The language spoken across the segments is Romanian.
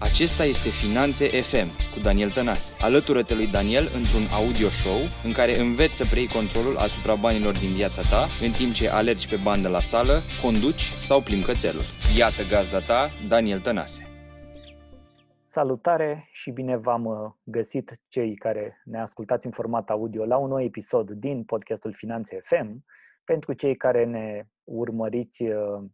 Acesta este Finanțe FM cu Daniel Tănase. Alătură-te lui Daniel într-un audio show în care înveți să preiei controlul asupra banilor din viața ta în timp ce alergi pe bandă la sală, conduci sau plimbi cățelul. Iată gazda ta, Daniel Tănase. Salutare și bine v-am uh, găsit cei care ne ascultați în format audio la un nou episod din podcastul Finanțe FM. Pentru cei care ne urmăriți, uh,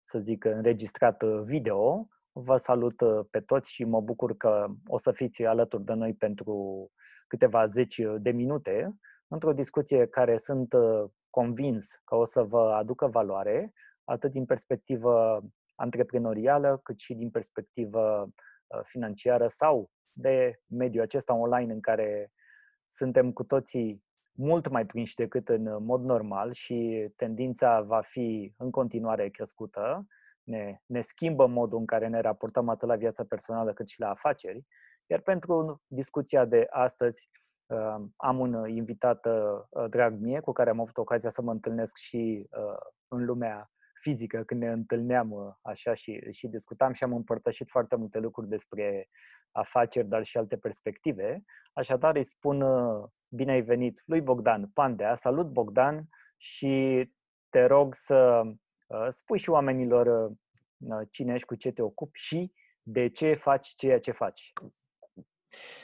să zic, înregistrat uh, video, Vă salut uh, pe toți și mă bucur că o să fiți alături de noi pentru câteva zeci de minute într-o discuție care sunt uh, convins că o să vă aducă valoare, atât din perspectivă antreprenorială, cât și din perspectivă uh, financiară sau de mediul acesta online în care suntem cu toții mult mai prinși decât în mod normal și tendința va fi în continuare crescută ne, ne schimbă modul în care ne raportăm atât la viața personală cât și la afaceri. Iar pentru discuția de astăzi uh, am un invitat uh, drag mie cu care am avut ocazia să mă întâlnesc și uh, în lumea fizică când ne întâlneam așa și, și discutam și am împărtășit foarte multe lucruri despre afaceri, dar și alte perspective. Așadar îi spun bine ai venit lui Bogdan Pandea. Salut Bogdan și te rog să Uh, spui și oamenilor uh, cine ești, cu ce te ocupi și de ce faci ceea ce faci.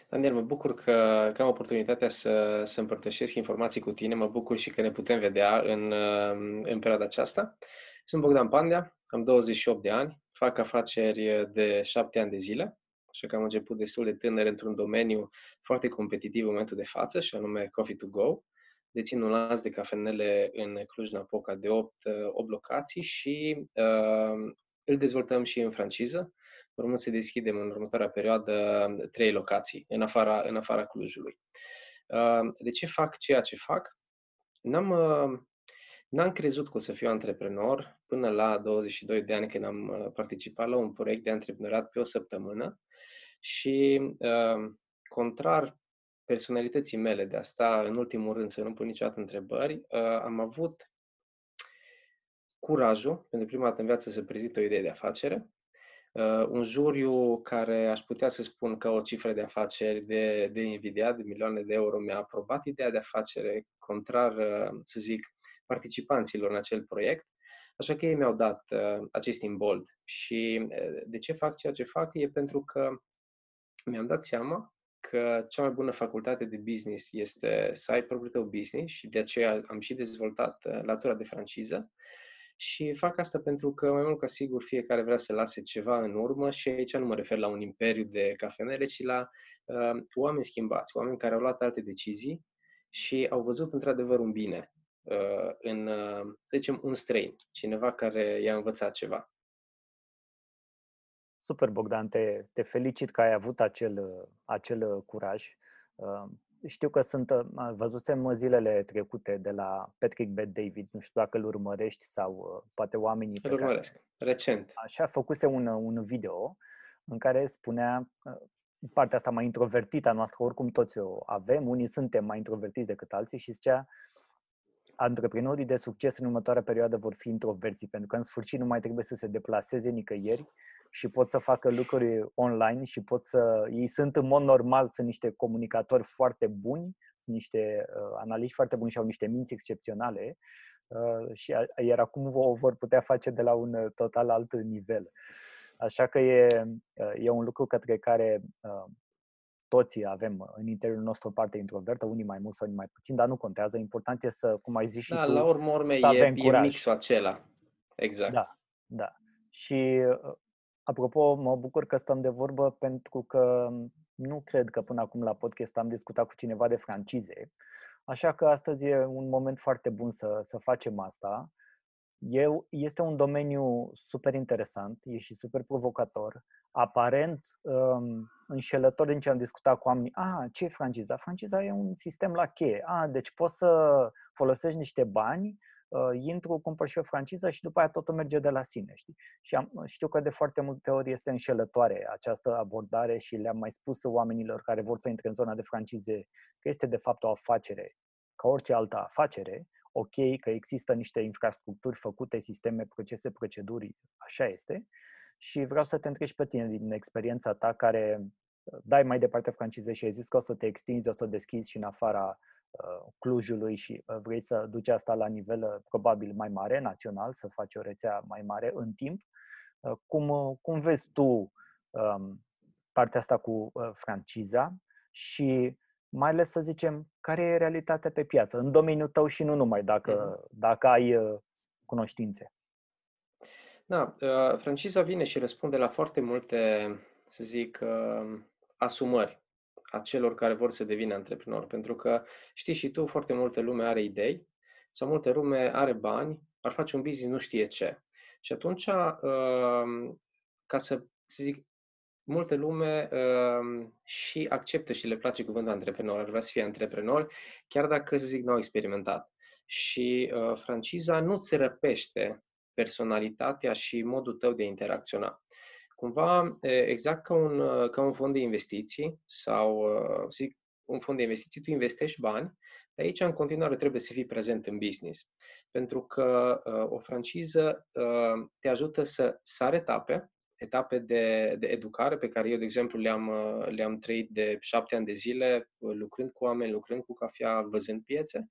Daniel, mă bucur că, că am oportunitatea să, să împărtășesc informații cu tine. Mă bucur și că ne putem vedea în, uh, în perioada aceasta. Sunt Bogdan Pandea, am 28 de ani, fac afaceri de 7 ani de zile, așa că am început destul de tânăr într-un domeniu foarte competitiv în momentul de față, și anume Coffee to Go dețin un lanț de cafenele în Cluj-Napoca de 8, 8 uh, locații și uh, îl dezvoltăm și în franciză. Urmând să deschidem în următoarea perioadă trei locații în afara, în afara Clujului. Uh, de ce fac ceea ce fac? N-am, uh, n-am crezut că o să fiu antreprenor până la 22 de ani când am uh, participat la un proiect de antreprenoriat pe o săptămână și uh, contrar personalității mele de a sta în ultimul rând să nu pun niciodată întrebări, uh, am avut curajul, pentru prima dată în viață, să prezint o idee de afacere, uh, un juriu care aș putea să spun că o cifră de afaceri de, de invidiat, de milioane de euro, mi-a aprobat ideea de afacere, contrar, uh, să zic, participanților în acel proiect, așa că ei mi-au dat acest imbold. Și de ce fac ceea ce fac? E pentru că mi-am dat seama că cea mai bună facultate de business este să ai propriul tău business și de aceea am și dezvoltat uh, latura de franciză. Și fac asta pentru că, mai mult ca sigur, fiecare vrea să lase ceva în urmă și aici nu mă refer la un imperiu de cafenele, ci la uh, oameni schimbați, oameni care au luat alte decizii și au văzut într-adevăr un bine uh, în, uh, să zicem, un străin, cineva care i-a învățat ceva. Super, Bogdan, te, te felicit că ai avut acel, acel curaj. Uh, știu că sunt, uh, văzusem zilele trecute de la Patrick Bet David, nu știu dacă îl urmărești sau uh, poate oamenii îl pe urmăresc, care, recent. Așa, făcuse un, un video în care spunea partea asta mai introvertită a noastră, oricum toți o avem, unii suntem mai introvertiți decât alții și zicea antreprenorii de succes în următoarea perioadă vor fi introverții, pentru că în sfârșit nu mai trebuie să se deplaseze nicăieri și pot să facă lucruri online și pot să... Ei sunt în mod normal, sunt niște comunicatori foarte buni, sunt niște uh, analiști foarte buni și au niște minți excepționale uh, și a, iar acum o vor putea face de la un total alt nivel. Așa că e, uh, e un lucru către care uh, toți avem în interiorul nostru o parte introvertă, unii mai mult sau unii mai puțin, dar nu contează. Important e să, cum ai zis și da, tu, la urmă urme e, e mixul acela. Exact. Da, da. Și uh, Apropo, mă bucur că stăm de vorbă pentru că nu cred că până acum la podcast am discutat cu cineva de francize. Așa că astăzi e un moment foarte bun să, să facem asta. Eu, este un domeniu super interesant, e și super provocator, aparent um, înșelător din ce am discutat cu oamenii. A, ce e franciza? Franciza e un sistem la cheie. A, deci poți să folosești niște bani uh, intru, cumpăr și o franciză și după aia totul merge de la sine. Știi? Și am, știu că de foarte multe ori este înșelătoare această abordare și le-am mai spus oamenilor care vor să intre în zona de francize că este de fapt o afacere ca orice altă afacere, ok, că există niște infrastructuri făcute, sisteme, procese, proceduri, așa este, și vreau să te întreb și pe tine din experiența ta care uh, dai mai departe francize și ai zis că o să te extinzi, o să deschizi și în afara uh, Clujului și uh, vrei să duci asta la nivel probabil mai mare, național, să faci o rețea mai mare în timp. Cum, cum vezi tu um, partea asta cu franciza și mai ales să zicem care e realitatea pe piață, în domeniul tău și nu numai, dacă, mm-hmm. dacă ai cunoștințe. Da, uh, franciza vine și răspunde la foarte multe, să zic, uh, asumări a celor care vor să devină antreprenori. Pentru că știi și tu, foarte multă lume are idei sau multă lume are bani, ar face un business, nu știe ce. Și atunci, uh, ca să, să zic, multă lume și acceptă și le place cuvântul antreprenor, ar vrea să fie antreprenori, chiar dacă, să zic, nu au experimentat. Și franciza nu ți răpește personalitatea și modul tău de interacționa. Cumva, exact ca un, ca un fond de investiții sau, zic, un fond de investiții, tu investești bani, de aici în continuare trebuie să fii prezent în business. Pentru că o franciză te ajută să sare etape, etape de, de educare pe care eu, de exemplu, le-am, le-am trăit de șapte ani de zile, lucrând cu oameni, lucrând cu cafea, văzând piețe.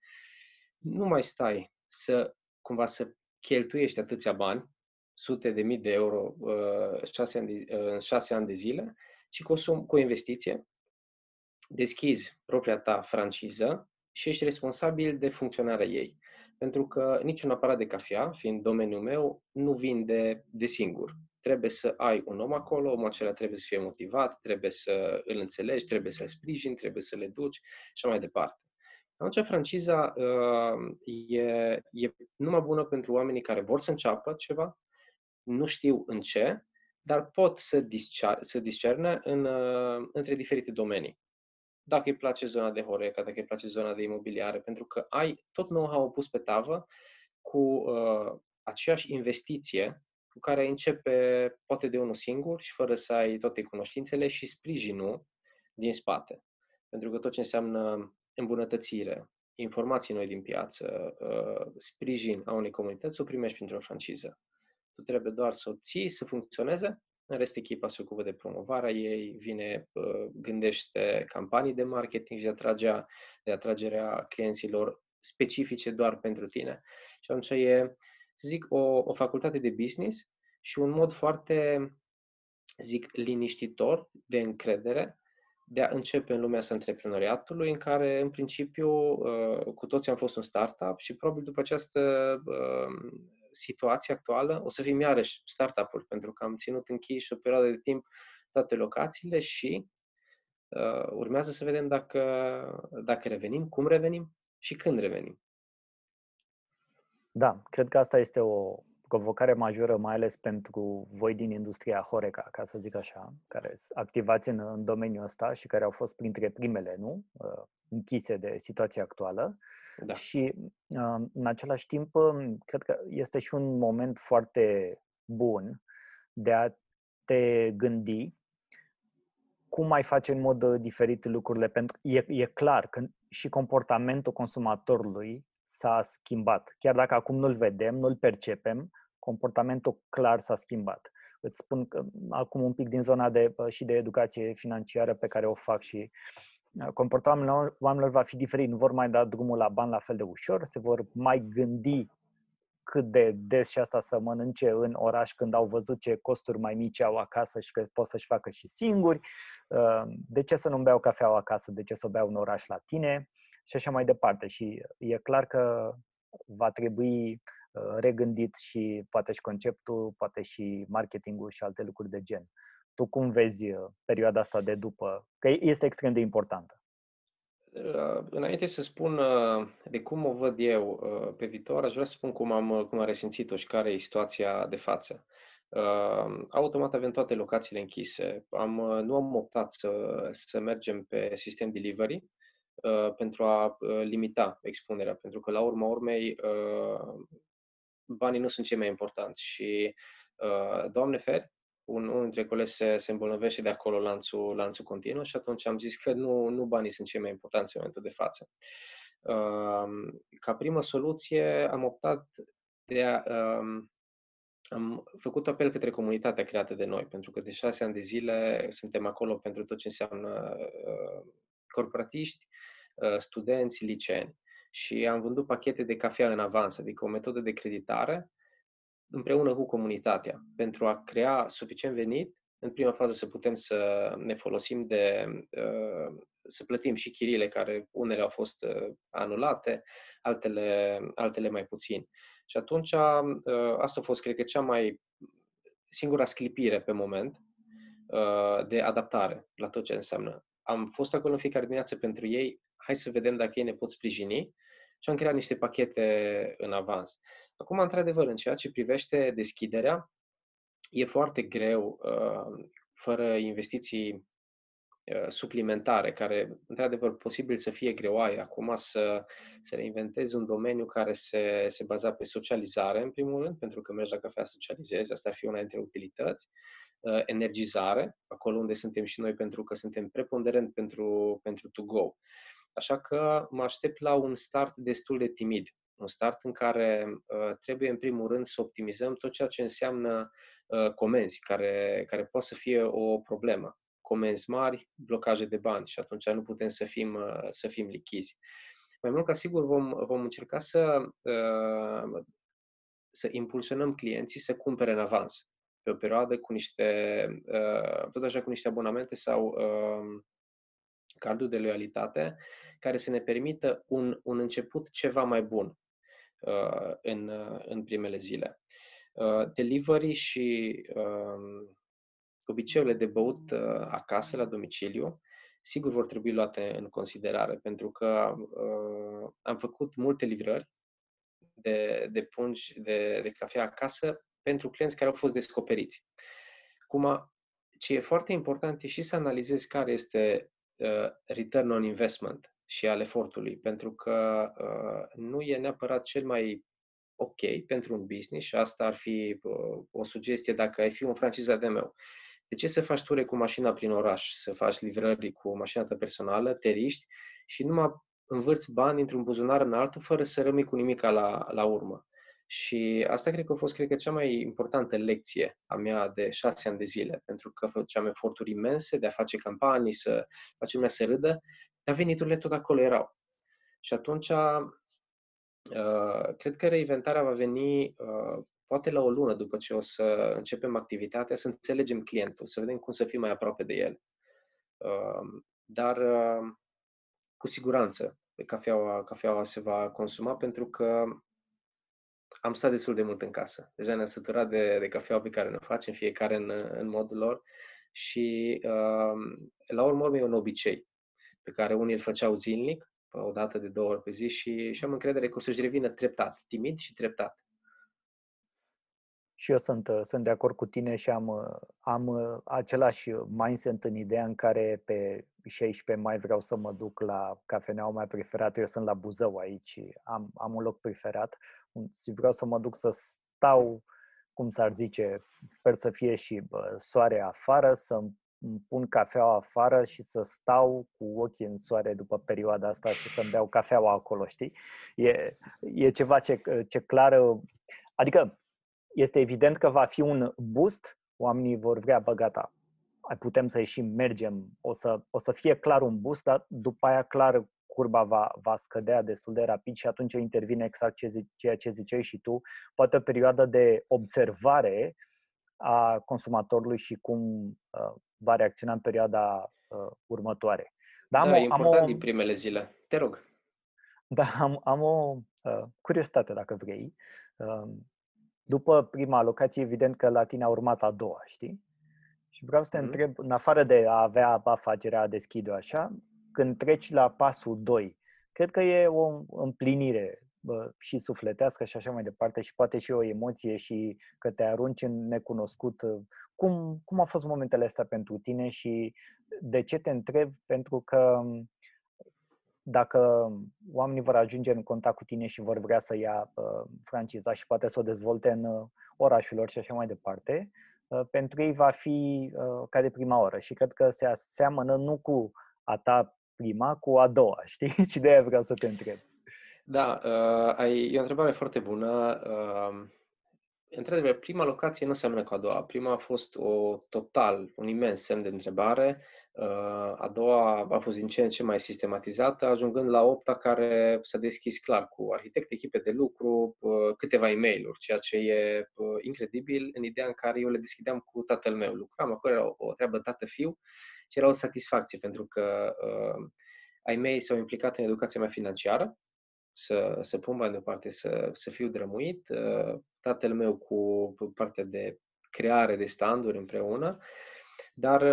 Nu mai stai să cumva să cheltuiești atâția bani, sute de mii de euro uh, șase ani de, uh, în șase ani de zile și cu o, cu o investiție deschizi propria ta franciză și ești responsabil de funcționarea ei. Pentru că niciun aparat de cafea, fiind domeniul meu, nu vinde de singur. Trebuie să ai un om acolo, omul acela trebuie să fie motivat, trebuie să îl înțelegi, trebuie să-l sprijini, trebuie să le duci și mai departe. Atunci, franciza uh, e, e numai bună pentru oamenii care vor să înceapă ceva, nu știu în ce, dar pot să, discer- să discerne în, uh, între diferite domenii. Dacă îi place zona de Horeca, dacă îi place zona de imobiliare, pentru că ai tot know-how pus pe tavă cu uh, aceeași investiție cu care începe poate de unul singur și fără să ai toate cunoștințele și sprijinul din spate. Pentru că tot ce înseamnă îmbunătățire, informații noi din piață, uh, sprijin a unei comunități, o primești printr-o franciză. Tu trebuie doar să o ții, să funcționeze, în rest echipa se ocupă de promovarea ei, vine, uh, gândește campanii de marketing și de, atragea, de atragerea clienților specifice doar pentru tine. Și atunci e, zic, o, o facultate de business și un mod foarte, zic, liniștitor, de încredere, de a începe în lumea asta antreprenoriatului, în care, în principiu, uh, cu toții am fost un startup și probabil după această uh, situație actuală o să fim iarăși startup-uri, pentru că am ținut închiși o perioadă de timp toate locațiile și uh, urmează să vedem dacă, dacă revenim, cum revenim și când revenim. Da, cred că asta este o, provocare majoră, mai ales pentru voi din industria Horeca, ca să zic așa, care sunt activați în, în domeniul ăsta și care au fost printre primele, nu? Uh, închise de situația actuală. Da. Și uh, în același timp, um, cred că este și un moment foarte bun de a te gândi cum mai face în mod uh, diferit lucrurile, pentru că e, e clar că și comportamentul consumatorului s-a schimbat. Chiar dacă acum nu-l vedem, nu-l percepem, comportamentul clar s-a schimbat. Îți spun că acum un pic din zona de, și de educație financiară pe care o fac și comportamentul oamenilor va fi diferit. Nu vor mai da drumul la bani la fel de ușor, se vor mai gândi cât de des și asta să mănânce în oraș când au văzut ce costuri mai mici au acasă și că pot să-și facă și singuri. De ce să nu beau cafeaua acasă? De ce să o beau în oraș la tine? Și așa mai departe. Și e clar că va trebui Uh, regândit și poate și conceptul, poate și marketingul și alte lucruri de gen. Tu cum vezi uh, perioada asta de după? Că este extrem de importantă. Uh, înainte să spun de cum o văd eu pe viitor, aș vrea să spun cum am, cum am resimțit-o și care e situația de față. Automat avem toate locațiile închise. Am, nu am optat să, să mergem pe sistem delivery, pentru a limita expunerea, pentru că la urma urmei banii nu sunt cei mai importanți și, uh, Doamne feri, un, unul dintre colegi se, se îmbolnăvește de acolo lanțul, lanțul continuu și atunci am zis că nu, nu banii sunt cei mai importanți în momentul de față. Uh, ca primă soluție am optat de a, uh, am făcut apel către comunitatea creată de noi, pentru că de șase ani de zile suntem acolo pentru tot ce înseamnă uh, corporatiști, uh, studenți, liceeni. Și am vândut pachete de cafea în avans, adică o metodă de creditare, împreună cu comunitatea, pentru a crea suficient venit, în prima fază să putem să ne folosim de, uh, să plătim și chirile, care unele au fost uh, anulate, altele, altele mai puțin. Și atunci, uh, asta a fost, cred că, cea mai singura sclipire pe moment uh, de adaptare la tot ce înseamnă. Am fost acolo în fiecare dimineață pentru ei, hai să vedem dacă ei ne pot sprijini și am creat niște pachete în avans. Acum, într-adevăr, în ceea ce privește deschiderea, e foarte greu, uh, fără investiții Uh, suplimentare, care, într-adevăr, posibil să fie greoaie acum să, să reinventezi un domeniu care se, se baza pe socializare, în primul rând, pentru că mergi la cafea să socializezi, asta ar fi una dintre utilități, uh, energizare, acolo unde suntem și noi, pentru că suntem preponderent pentru, pentru to go. Așa că mă aștept la un start destul de timid, un start în care uh, trebuie, în primul rând, să optimizăm tot ceea ce înseamnă uh, comenzi, care, care poate să fie o problemă comenzi mari, blocaje de bani și atunci nu putem să fim, uh, să fim lichizi. Mai mult ca sigur vom, vom încerca să, uh, să impulsionăm clienții să cumpere în avans pe o perioadă cu niște, uh, tot așa cu niște abonamente sau carduri de loialitate care să ne permită un, un început ceva mai bun în, în primele zile. Delivery și um, obiceiurile de băut uh, acasă, la domiciliu, sigur vor trebui luate în considerare, pentru că uh, am făcut multe livrări de, de pungi de, de cafea acasă pentru clienți care au fost descoperiți. Acum, ce e foarte important e și să analizezi care este uh, return on investment și al efortului, pentru că uh, nu e neapărat cel mai ok pentru un business și asta ar fi uh, o sugestie dacă ai fi un francizat de meu de ce să faci ture cu mașina prin oraș, să faci livrări cu mașina ta personală, te riști și numai învârți bani într-un buzunar în altul fără să rămâi cu nimic la, la urmă. Și asta cred că a fost, cred că, cea mai importantă lecție a mea de șase ani de zile, pentru că făceam eforturi imense de a face campanii, să facem lumea să râdă, dar veniturile tot acolo erau. Și atunci, uh, cred că reinventarea va veni uh, poate la o lună după ce o să începem activitatea, să înțelegem clientul, să vedem cum să fim mai aproape de el. Um, dar um, cu siguranță cafeaua, cafeaua se va consuma pentru că am stat destul de mult în casă. Deja ne-am săturat de, de cafeaua pe care ne facem, fiecare în, în modul lor și um, la urmă e un obicei pe care unii îl făceau zilnic, o dată de două ori pe zi și, și am încredere că o să-și revină treptat, timid și treptat. Și eu sunt, uh, sunt de acord cu tine și am, uh, am uh, același mindset în ideea în care pe 16 mai vreau să mă duc la cafeneaua mai preferată. Eu sunt la Buzău aici, am, am un loc preferat și vreau să mă duc să stau, cum s-ar zice, sper să fie și bă, soare afară, să îmi pun cafeaua afară și să stau cu ochii în soare după perioada asta și să-mi beau cafeaua acolo, știi? E, e ceva ce, ce clar, adică este evident că va fi un boost, oamenii vor vrea băgata. Putem să ieșim, mergem, o să, o să fie clar un boost, dar după aia clar curba va, va scădea destul de rapid și atunci intervine exact ce zice, ceea ce ziceai și tu, poate o perioadă de observare a consumatorului și cum uh, va reacționa în perioada uh, următoare. Da, am da, o, e important am o, din primele zile. Te rog. Da, am, am o uh, curiozitate, dacă vrei. Uh, după prima alocație, evident că la tine a urmat a doua, știi? Și vreau să te mm-hmm. întreb, în afară de a avea afacerea, a deschide așa, când treci la pasul 2, cred că e o împlinire bă, și sufletească și așa mai departe și poate și o emoție și că te arunci în necunoscut. Cum, cum au fost momentele astea pentru tine și de ce te întreb? Pentru că dacă oamenii vor ajunge în contact cu tine și vor vrea să ia uh, franciza și poate să o dezvolte în uh, orașul lor și așa mai departe, uh, pentru ei va fi uh, ca de prima oră și cred că se aseamănă nu cu a ta prima, cu a doua, știi? și de aia vreau să te întreb. Da, uh, ai, e o întrebare foarte bună. Uh, într-adevăr, prima locație nu seamănă cu a doua. Prima a fost o total, un imens semn de întrebare. Uh, a doua a fost din ce în ce mai sistematizată, ajungând la opta care s-a deschis clar cu arhitect, echipe de lucru, uh, câteva e mail ceea ce e uh, incredibil în ideea în care eu le deschideam cu tatăl meu. Lucram acolo, era o treabă tată-fiu și era o satisfacție pentru că ai mei s-au implicat în educația mea financiară, să, să pun mai departe, să, să fiu drămuit. Tatăl meu cu partea de creare de standuri împreună, dar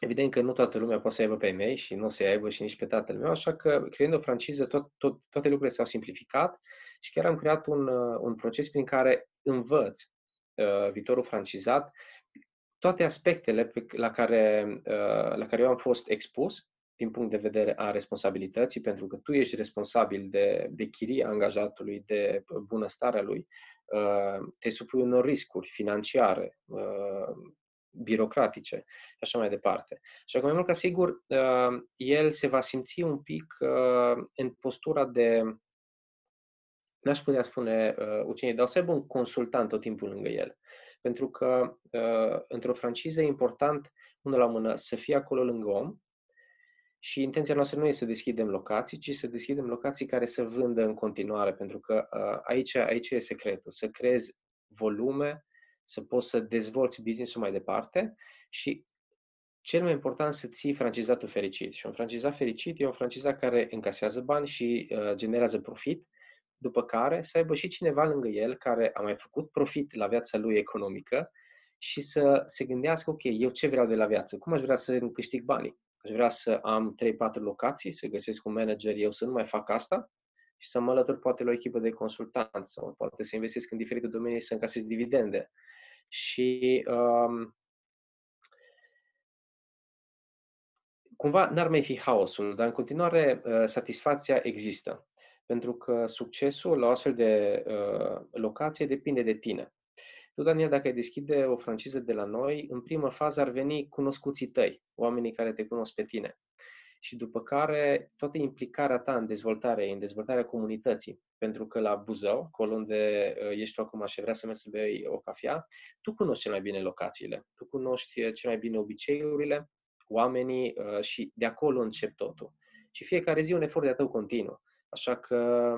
Evident că nu toată lumea poate să aibă pe mei și nu o să aibă și nici pe tatăl meu, așa că creând o franciză, tot, tot, toate lucrurile s-au simplificat și chiar am creat un, uh, un proces prin care învăț uh, viitorul francizat toate aspectele pe, la, care, uh, la care eu am fost expus din punct de vedere a responsabilității, pentru că tu ești responsabil de, de chiria angajatului, de bunăstarea lui, uh, te supui unor riscuri financiare, uh, birocratice și așa mai departe. Și acum, mai mult ca sigur, uh, el se va simți un pic uh, în postura de, n-aș putea spune uh, ucenic, dar o să aibă un consultant tot timpul lângă el. Pentru că într-o franciză e important, unul la mână, să fie acolo lângă om, și intenția noastră nu e să deschidem locații, ci să deschidem locații care să vândă în continuare, pentru că aici, aici e secretul, să creezi volume să poți să dezvolți business-ul mai departe și cel mai important să ții francizatul fericit. Și un francizat fericit e un francizat care încasează bani și uh, generează profit, după care să aibă și cineva lângă el care a mai făcut profit la viața lui economică și să se gândească, ok, eu ce vreau de la viață? Cum aș vrea să câștig banii? Aș vrea să am 3-4 locații, să găsesc un manager, eu să nu mai fac asta și să mă alătur poate la o echipă de consultanți sau poate să investesc în diferite domenii să încasez dividende și um, cumva n-ar mai fi haosul, dar în continuare uh, satisfacția există. Pentru că succesul la o astfel de uh, locație depinde de tine. Tu, Daniel, dacă ai deschide o franciză de la noi, în primă fază ar veni cunoscuții tăi, oamenii care te cunosc pe tine și după care toată implicarea ta în dezvoltare, în dezvoltarea comunității, pentru că la Buzău, acolo unde uh, ești tu acum și vrea să mergi să bei o cafea, tu cunoști cel mai bine locațiile, tu cunoști uh, cel mai bine obiceiurile, oamenii uh, și de acolo încep totul. Și fiecare zi un efort de-a tău continuu. Așa că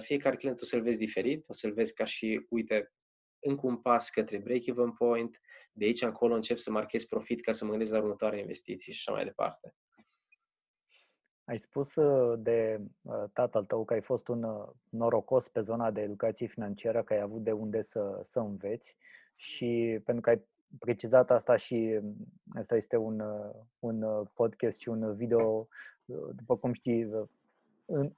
fiecare client o să-l vezi diferit, o să-l vezi ca și, uite, încă un pas către break-even point, de aici încolo încep să marchez profit ca să mă gândesc la următoare investiții și așa mai departe. Ai spus uh, de uh, tatăl tău că ai fost un uh, norocos pe zona de educație financiară, că ai avut de unde să, să înveți și pentru că ai precizat asta și asta este un, un podcast și un video, după cum știi,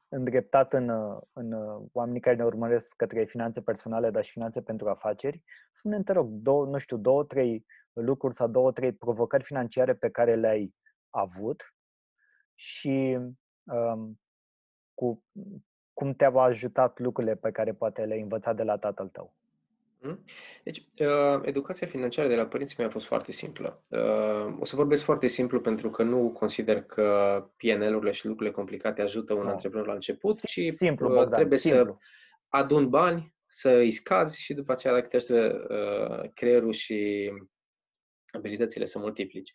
îndreptat în, în oamenii care ne urmăresc către finanțe personale, dar și finanțe pentru afaceri. Spune te rog, două, nu știu, două, trei lucruri sau două, trei provocări financiare pe care le-ai avut și um, cu cum te-au ajutat lucrurile pe care poate le-ai învățat de la tatăl tău. Mhm. Deci, uh, educația financiară de la părinții mei a fost foarte simplă. Uh, o să vorbesc foarte simplu pentru că nu consider că PNL-urile și lucrurile complicate ajută un no. antreprenor la început, ci simplu, uh, Bogdan, trebuie simplu. să adun bani, să îi scazi și după aceea, dacă te uh, creierul și abilitățile să multiplici.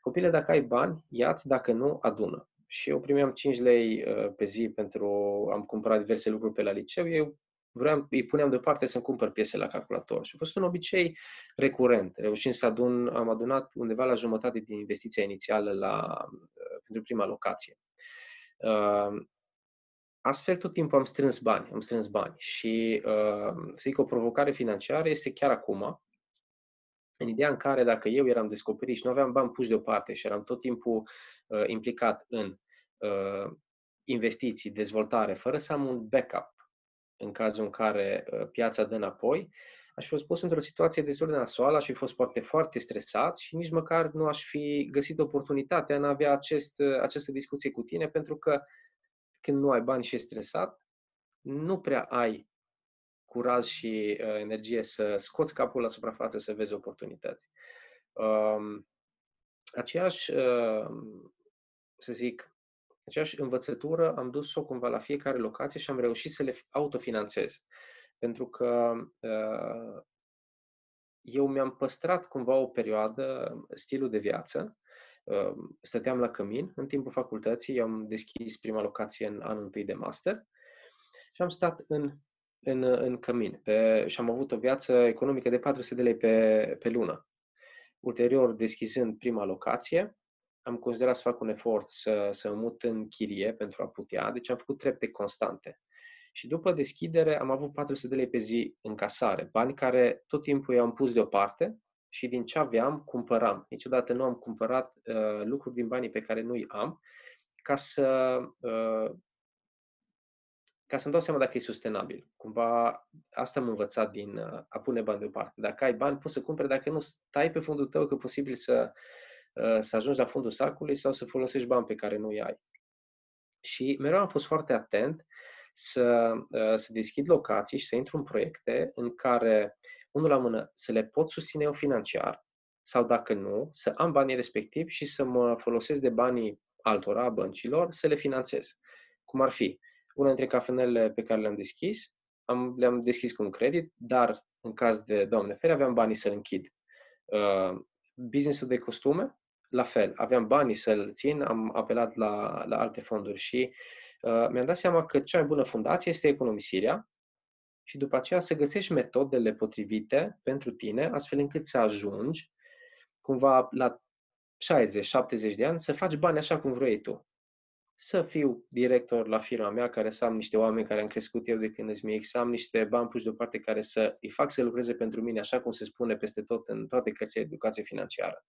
Copile, dacă ai bani, ia-ți, dacă nu, adună. Și eu primeam 5 lei uh, pe zi pentru, am cumpărat diverse lucruri pe la liceu, eu vreau, îi puneam deoparte să-mi cumpăr piese la calculator. Și a fost un obicei recurent. Reușind să adun, am adunat undeva la jumătate din investiția inițială la, uh, pentru prima locație. Uh, astfel, tot timpul am strâns bani, am strâns bani. Și, să zic, o provocare financiară este chiar acum, în ideea în care dacă eu eram descoperit și nu aveam bani puși deoparte și eram tot timpul uh, implicat în uh, investiții, dezvoltare, fără să am un backup în cazul în care uh, piața dă înapoi, aș fi fost pus într-o situație destul de nasoală, aș fi fost foarte, foarte stresat și nici măcar nu aș fi găsit oportunitatea în a avea acest, uh, această discuție cu tine, pentru că când nu ai bani și ești stresat, nu prea ai curaj și uh, energie să scoți capul la suprafață să vezi oportunități. Um, aceeași, uh, să zic, aceeași învățătură am dus-o cumva la fiecare locație și am reușit să le autofinanțez. pentru că uh, eu mi-am păstrat cumva o perioadă stilul de viață. Uh, stăteam la cămin în timpul facultății, eu am deschis prima locație în anul întâi de master și am stat în, în, în cămin pe, și am avut o viață economică de 400 de lei pe, pe lună. Ulterior, deschizând prima locație, am considerat să fac un efort să, să mut în chirie pentru a putea, deci am făcut trepte constante. Și după deschidere am avut 400 de lei pe zi în casare, bani care tot timpul i-am pus deoparte și din ce aveam, cumpăram. Niciodată nu am cumpărat uh, lucruri din banii pe care nu-i am, ca să, uh, ca să-mi dau seama dacă e sustenabil. Cumva asta am învățat din uh, a pune bani deoparte. Dacă ai bani, poți să cumperi, dacă nu, stai pe fundul tău, că e posibil să, uh, să ajungi la fundul sacului sau să folosești bani pe care nu-i ai. Și mereu am fost foarte atent să, uh, să deschid locații și să intru în proiecte în care, unul la mână, să le pot susține eu financiar sau, dacă nu, să am banii respectivi și să mă folosesc de banii altora, băncilor, să le finanțez. Cum ar fi, una dintre cafenele pe care le-am deschis, am, le-am deschis cu un credit, dar în caz de, Doamne fere, aveam banii să-l închid. Uh, businessul de costume, la fel, aveam banii să-l țin, am apelat la, la alte fonduri și uh, mi-am dat seama că cea mai bună fundație este economisirea și după aceea să găsești metodele potrivite pentru tine, astfel încât să ajungi cumva la 60-70 de ani să faci bani așa cum vrei tu să fiu director la firma mea, care să am niște oameni care am crescut eu de când ești mic, să am niște bani puși deoparte care să îi fac să lucreze pentru mine, așa cum se spune peste tot în toate cărțile de educație financiară.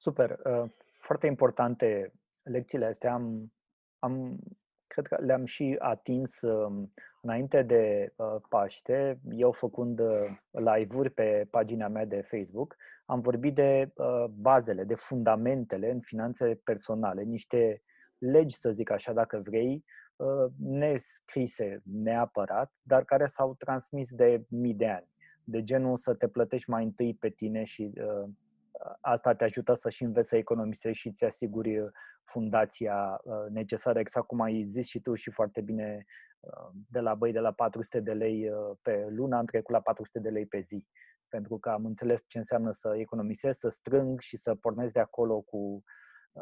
Super. Uh, foarte importante lecțiile astea. Am, am cred că le-am și atins um, înainte de uh, Paște, eu făcând uh, live-uri pe pagina mea de Facebook, am vorbit de uh, bazele, de fundamentele în finanțe personale, niște legi, să zic așa, dacă vrei, nescrise neapărat, dar care s-au transmis de mii de ani. De genul să te plătești mai întâi pe tine și asta te ajută să-și înveți să economisești și îți asiguri uh, fundația uh, necesară, exact cum ai zis și tu și foarte bine, uh, de la băi de la 400 de lei pe lună am trecut la 400 de lei pe zi. Pentru că am înțeles ce înseamnă să economisesc, să strâng și să pornesc de acolo cu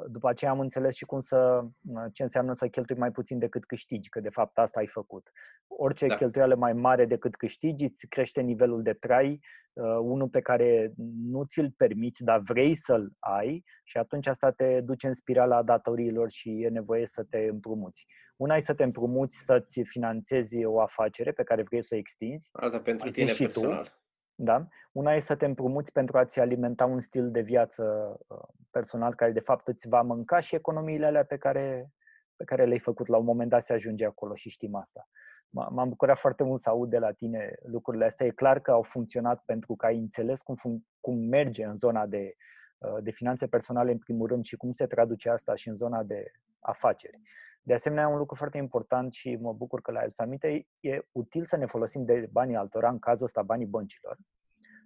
după aceea am înțeles și cum să, ce înseamnă să cheltui mai puțin decât câștigi, că de fapt asta ai făcut. Orice da. cheltuială mai mare decât câștigi îți crește nivelul de trai, uh, unul pe care nu ți-l permiți, dar vrei să-l ai și atunci asta te duce în spirala datoriilor și e nevoie să te împrumuți. Una e să te împrumuți să-ți finanțezi o afacere pe care vrei să o extinzi. Asta pentru tine și personal. Tu, da? Una e să te împrumuți pentru a-ți alimenta un stil de viață uh, personal care de fapt îți va mânca și economiile alea pe care, pe care le-ai făcut la un moment dat se ajunge acolo și știm asta. M-am bucurat foarte mult să aud de la tine lucrurile astea. E clar că au funcționat pentru că ai înțeles cum, fun- cum merge în zona de, uh, de finanțe personale în primul rând și cum se traduce asta și în zona de afaceri. De asemenea, un lucru foarte important și mă bucur că l-ai adus aminte, e util să ne folosim de banii altora, în cazul ăsta banii băncilor,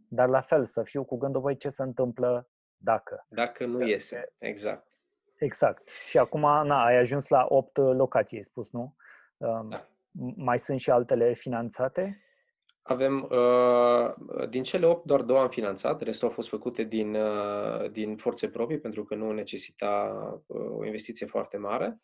dar la fel să fiu cu gândul, voi ce se întâmplă dacă. Dacă nu iese, exact. Exact. Și acum, na, ai ajuns la 8 locații, ai spus, nu? Um, da. Mai sunt și altele finanțate? Avem, uh, din cele 8, doar două am finanțat, restul au fost făcute din, uh, din forțe proprii, pentru că nu necesita uh, o investiție foarte mare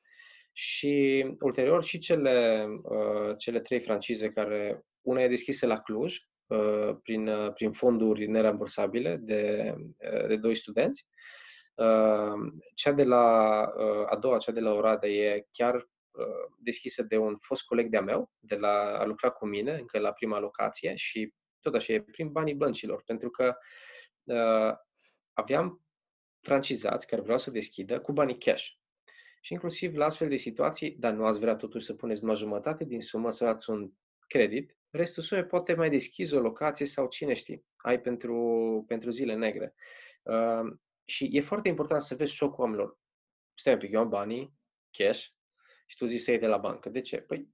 și ulterior și cele, uh, cele trei francize care una e deschisă la Cluj uh, prin, uh, prin fonduri nerambursabile de, de doi studenți. Cea de la a doua, cea de la Oradea, e chiar deschisă de un fost coleg de-a meu, de la a lucra cu mine încă la prima locație și tot așa e prin banii băncilor, pentru că aveam francizați care vreau să deschidă cu banii cash și inclusiv la astfel de situații, dar nu ați vrea totuși să puneți numai jumătate din sumă, să dați un credit, restul sumei poate mai deschizi o locație sau cine știe, ai pentru, pentru zile negre. Uh, și e foarte important să vezi șocul oamenilor. Stai un pic, eu am banii, cash, și tu zici să iei de la bancă. De ce? Păi,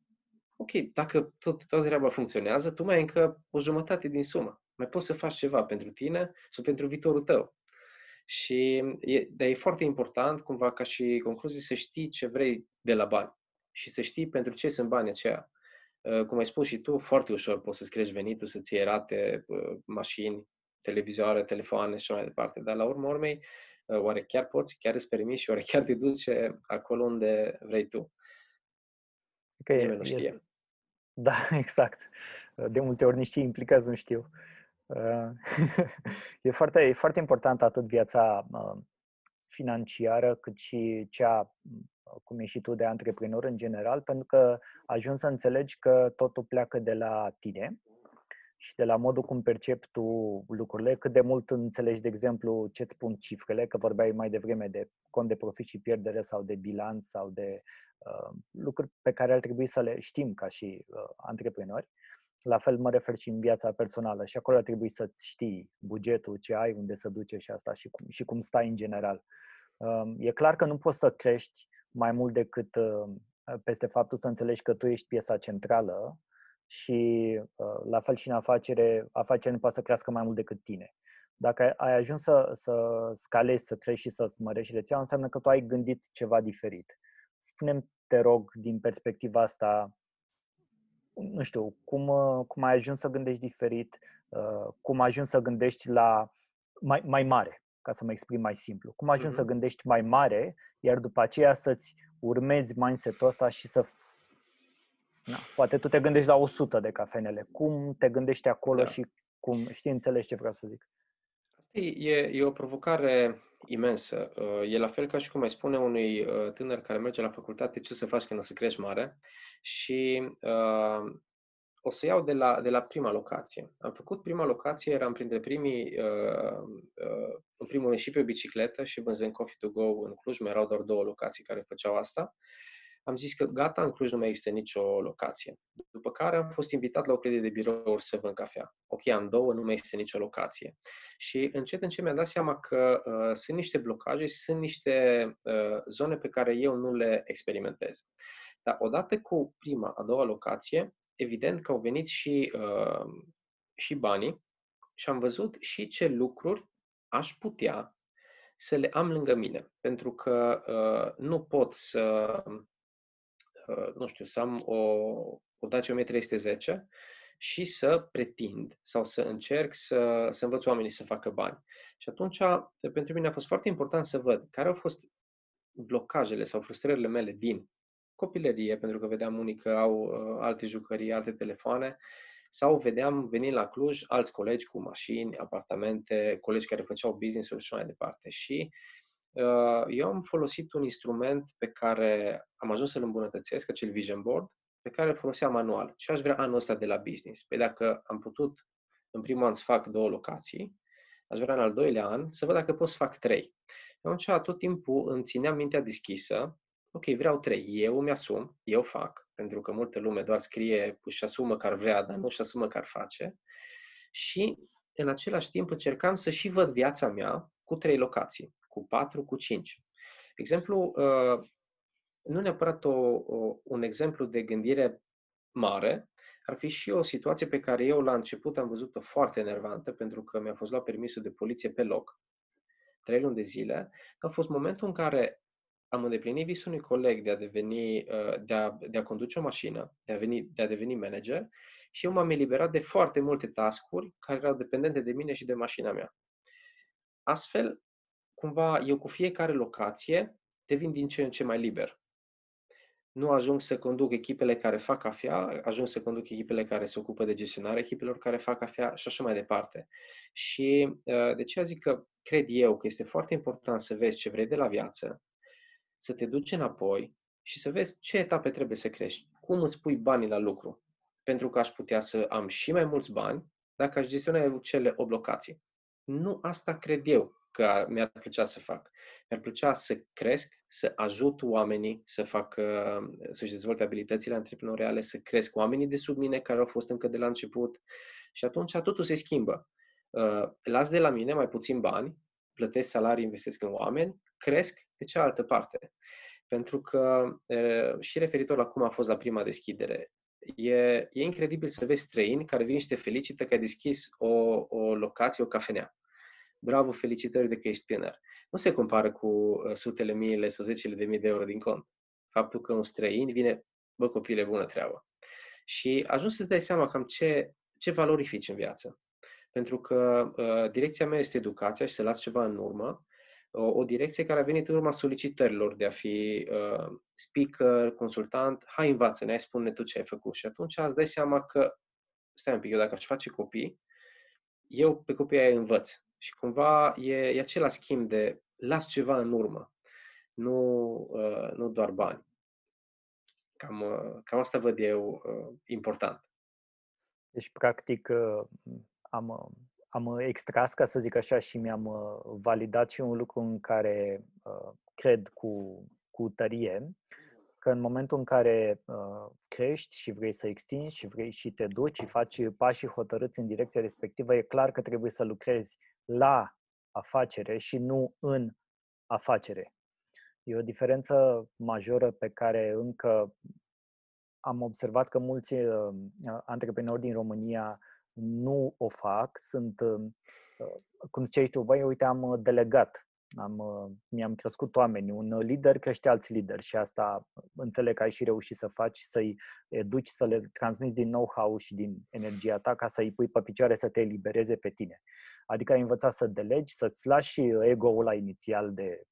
ok, dacă tot, toată treaba funcționează, tu mai ai încă o jumătate din sumă. Mai poți să faci ceva pentru tine sau pentru viitorul tău. Și e, dar e foarte important, cumva, ca și concluzie, să știi ce vrei de la bani și să știi pentru ce sunt banii aceia. Uh, cum ai spus și tu, foarte ușor poți să-ți crești venitul, să-ți iei rate, uh, mașini, televizoare, telefoane și mai departe. Dar la urmă urmei, uh, oare chiar poți, chiar îți permiți și oare chiar te duce acolo unde vrei tu? Că Nimeni nu știe. Este... Da, exact. De multe ori nici cei implicați nu știu. e, foarte, e foarte important atât viața financiară cât și cea cum ești și tu, de antreprenor în general, pentru că ajungi să înțelegi că totul pleacă de la tine și de la modul cum percepi tu lucrurile, cât de mult înțelegi, de exemplu, ce-ți spun cifrele, că vorbeai mai devreme de cont de profit și pierdere sau de bilanț sau de uh, lucruri pe care ar trebui să le știm ca și uh, antreprenori. La fel mă refer și în viața personală și acolo ar trebui să-ți știi bugetul, ce ai, unde să duce și asta și cum, și cum stai în general. Uh, e clar că nu poți să crești mai mult decât uh, peste faptul să înțelegi că tu ești piesa centrală și uh, la fel și în afacere, afacerea nu poate să crească mai mult decât tine. Dacă ai ajuns să, să scalezi, să crești și să mărești rețeaua, înseamnă că tu ai gândit ceva diferit. Spunem, te rog, din perspectiva asta, nu știu, cum, uh, cum ai ajuns să gândești diferit, cum ai ajuns să gândești la mai, mai mare ca să mă exprim mai simplu. Cum ajungi mm-hmm. să gândești mai mare, iar după aceea să-ți urmezi mindset-ul ăsta și să... Na, poate tu te gândești la 100 de cafenele. Cum te gândești acolo da. și cum... Știi, înțelegi ce vreau să zic. E, e o provocare imensă. Uh, e la fel ca și cum ai spune unui uh, tânăr care merge la facultate ce să faci când o să crești mare și uh, o să iau de la, de la prima locație. Am făcut prima locație, eram printre primii, uh, uh, în primul rând și pe bicicletă și vânzând Coffee to Go în Cluj, mai erau doar două locații care făceau asta. Am zis că gata, în Cluj nu mai există nicio locație. După care am fost invitat la o clădire de birouri să vând cafea. Ok, am două, nu mai este nicio locație. Și încet, încet mi-am dat seama că uh, sunt niște blocaje și sunt niște uh, zone pe care eu nu le experimentez. Dar odată cu prima, a doua locație, evident că au venit și, uh, și banii și am văzut și ce lucruri aș putea să le am lângă mine. Pentru că uh, nu pot să, uh, nu știu, să am o, o Dacia 1310 și să pretind sau să încerc să, să învăț oamenii să facă bani. Și atunci, pentru mine a fost foarte important să văd care au fost blocajele sau frustrările mele din copilărie, pentru că vedeam unii că au uh, alte jucării, alte telefoane, sau vedeam venind la Cluj alți colegi cu mașini, apartamente, colegi care făceau business-uri și mai departe. Și uh, eu am folosit un instrument pe care am ajuns să-l îmbunătățesc, acel Vision Board, pe care îl foloseam manual. Ce aș vrea anul ăsta de la business? Păi dacă am putut în primul an să fac două locații, aș vrea în al doilea an să văd dacă pot să fac trei. Atunci tot timpul îmi țineam mintea deschisă ok, vreau trei, eu îmi asum, eu fac, pentru că multă lume doar scrie și asumă că ar vrea, dar nu și asumă că ar face. Și în același timp încercam să și văd viața mea cu trei locații, cu patru, cu cinci. Exemplu, uh, nu neapărat o, o, un exemplu de gândire mare, ar fi și o situație pe care eu la început am văzut-o foarte enervantă, pentru că mi-a fost luat permisul de poliție pe loc, trei luni de zile. A fost momentul în care am îndeplinit visul unui coleg de a deveni, uh, de a, de a conduce o mașină, de a, veni, de a deveni manager și eu m-am eliberat de foarte multe tascuri care erau dependente de mine și de mașina mea. Astfel, cumva, eu cu fiecare locație devin din ce în ce mai liber. Nu ajung să conduc echipele care fac cafea, ajung să conduc echipele care se ocupă de gestionarea echipelor care fac cafea și așa mai departe. Și uh, de ce zic că cred eu că este foarte important să vezi ce vrei de la viață, să te duci înapoi și să vezi ce etape trebuie să crești. Cum îți pui banii la lucru. Pentru că aș putea să am și mai mulți bani dacă aș gestiona cele o locații. Nu asta cred eu că mi-ar plăcea să fac. Mi-ar plăcea să cresc, să ajut oamenii să facă, să-și dezvolte abilitățile antreprenoriale, să cresc oamenii de sub mine care au fost încă de la început și atunci totul se schimbă. Uh, las de la mine mai puțin bani, plătesc salarii, investesc în oameni, cresc pe cealaltă parte. Pentru că, și referitor la cum a fost la prima deschidere, e, e incredibil să vezi străini care vin și te felicită că ai deschis o, o locație, o cafenea. Bravo, felicitări de că ești tânăr. Nu se compară cu sutele miile sau zecile de mii de euro din cont. Faptul că un străin vine, bă, copile, bună treabă. Și ajungi să-ți dai seama cam ce, ce valorifici în viață. Pentru că uh, direcția mea este educația și să las ceva în urmă, o, o direcție care a venit în urma solicitărilor de a fi uh, speaker, consultant, hai învață-ne, hai spune tu ce ai făcut. Și atunci îți dai seama că, stai un pic, eu dacă aș face copii, eu pe copiii aia învăț. Și cumva e, e același schimb de las ceva în urmă, nu, uh, nu doar bani. Cam, uh, cam asta văd eu uh, important. Deci, practic, uh, am, uh, am extras, ca să zic așa, și mi-am uh, validat și un lucru în care uh, cred cu, cu tărie, că în momentul în care uh, crești și vrei să extinzi și vrei și te duci și faci pașii hotărâți în direcția respectivă, e clar că trebuie să lucrezi la afacere și nu în afacere. E o diferență majoră pe care încă am observat că mulți uh, antreprenori din România nu o fac. Sunt, uh, cum ziceai tu, băi, uite, am delegat am, uh, mi-am crescut oameni, un lider crește alți lideri și asta înțeleg că ai și reușit să faci, să-i educi, să le transmiți din know-how și din energia ta ca să-i pui pe picioare să te elibereze pe tine. Adică ai învățat să delegi, să-ți lași ego-ul la inițial de uh,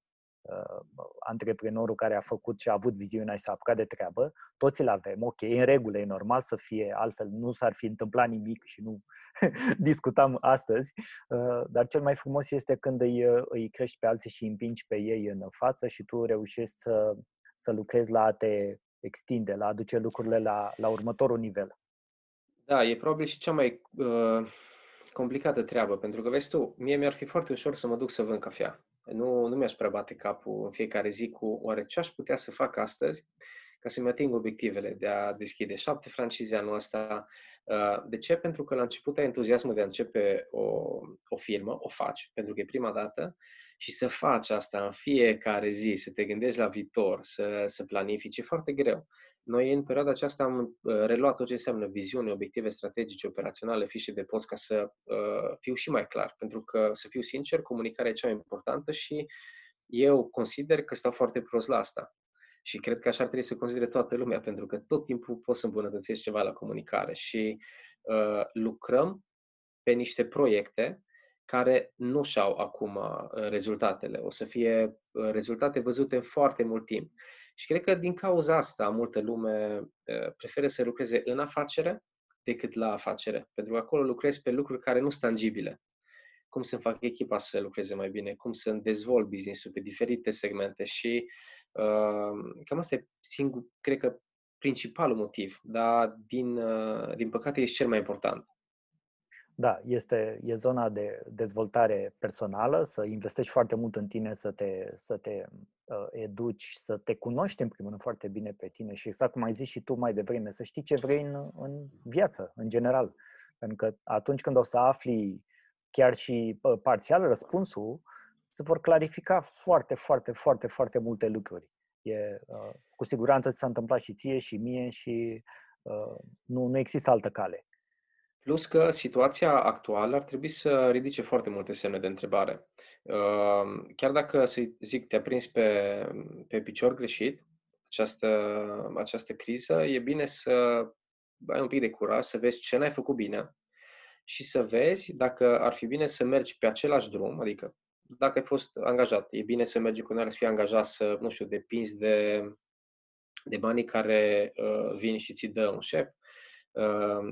antreprenorul care a făcut și a avut viziunea și s-a apucat de treabă, toți îl avem, ok, în regulă, e normal să fie, altfel nu s-ar fi întâmplat nimic și nu discutam astăzi, uh, dar cel mai frumos este când îi, uh, îi crești pe alții și îi împingi pe ei în față și tu reușești să, să lucrezi la a te extinde, la a aduce lucrurile la, la următorul nivel. Da, e probabil și cea mai uh, complicată treabă, pentru că, vezi tu, mie mi-ar fi foarte ușor să mă duc să vând cafea. Nu, nu mi-aș prea bate capul în fiecare zi cu oare ce aș putea să fac astăzi ca să-mi ating obiectivele de a deschide șapte francize anul ăsta. Uh, de ce? Pentru că la început ai entuziasmul de a începe o, o firmă, o faci, pentru că e prima dată, și să faci asta în fiecare zi, să te gândești la viitor, să, să planifici, e foarte greu. Noi în perioada aceasta am uh, reluat tot ce înseamnă viziune, obiective strategice, operaționale, fișe de post ca să uh, fiu și mai clar. Pentru că, să fiu sincer, comunicarea e cea mai importantă și eu consider că stau foarte prost la asta. Și cred că așa ar trebui să considere toată lumea, pentru că tot timpul poți să îmbunătățești ceva la comunicare și uh, lucrăm pe niște proiecte care nu și-au acum uh, rezultatele. O să fie uh, rezultate văzute în foarte mult timp. Și cred că din cauza asta multă lume uh, preferă să lucreze în afacere decât la afacere, pentru că acolo lucrezi pe lucruri care nu sunt tangibile. Cum să fac echipa să lucreze mai bine, cum să dezvolt business-ul pe diferite segmente și uh, cam asta e singur, cred că principalul motiv, dar din, uh, din păcate este cel mai important. Da, este e zona de dezvoltare personală, să investești foarte mult în tine, să te, să te uh, educi, să te cunoști în primul rând foarte bine pe tine și exact cum ai zis și tu mai devreme, să știi ce vrei în, în viață, în general. Pentru că atunci când o să afli chiar și uh, parțial răspunsul, se vor clarifica foarte, foarte, foarte, foarte multe lucruri. E, uh, cu siguranță ți s-a întâmplat și ție și mie și uh, nu, nu există altă cale. Plus că situația actuală ar trebui să ridice foarte multe semne de întrebare. Ehm, chiar dacă, să zic, te-a prins pe, pe picior greșit, această, această criză, e bine să ai un pic de curaj, să vezi ce n-ai făcut bine și să vezi dacă ar fi bine să mergi pe același drum, adică dacă ai fost angajat, e bine să mergi cu să fii angajat, să, nu știu, depinzi de, de banii care uh, vin și ți dă un șef, Ehm,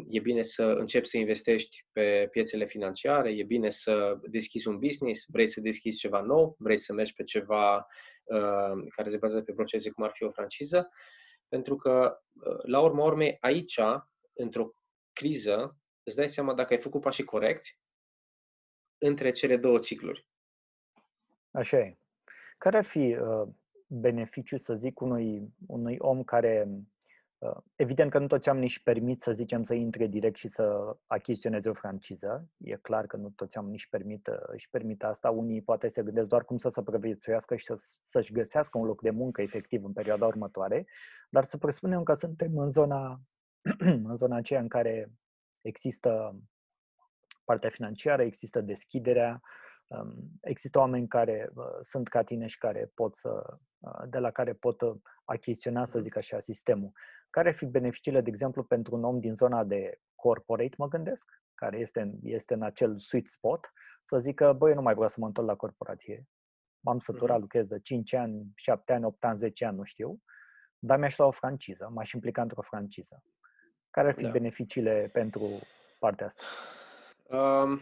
e bine să începi să investești pe piețele financiare, e bine să deschizi un business, vrei să deschizi ceva nou, vrei să mergi pe ceva ehm, care se bazează pe procese cum ar fi o franciză, pentru că, eh, la urma urmei, aici, într-o criză, îți dai seama dacă ai făcut pașii corecți între cele două cicluri. Așa e. Care ar fi uh, beneficiul, să zic, unui, unui om care Uh, evident că nu toți oamenii își permit, să zicem, să intre direct și să achiziționeze o franciză. E clar că nu toți oamenii își permit, uh, își permit asta. Unii poate se gândesc doar cum să se previețuiască și să, să-și găsească un loc de muncă efectiv în perioada următoare. Dar să presupunem că suntem în zona, în zona aceea în care există partea financiară, există deschiderea, um, există oameni care uh, sunt ca tine și care pot să, uh, de la care pot uh, achiziționa, să zic așa, sistemul. Care ar fi beneficiile, de exemplu, pentru un om din zona de corporate, mă gândesc, care este, este în acel sweet spot, să zică, băi, nu mai vreau să mă întorc la corporație. M-am săturat, mm-hmm. lucrez de 5 ani, 7 ani, 8 ani, 10 ani, nu știu, dar mi-aș lua o franciză, m-aș implica într-o franciză. Care ar fi da. beneficiile pentru partea asta? Um,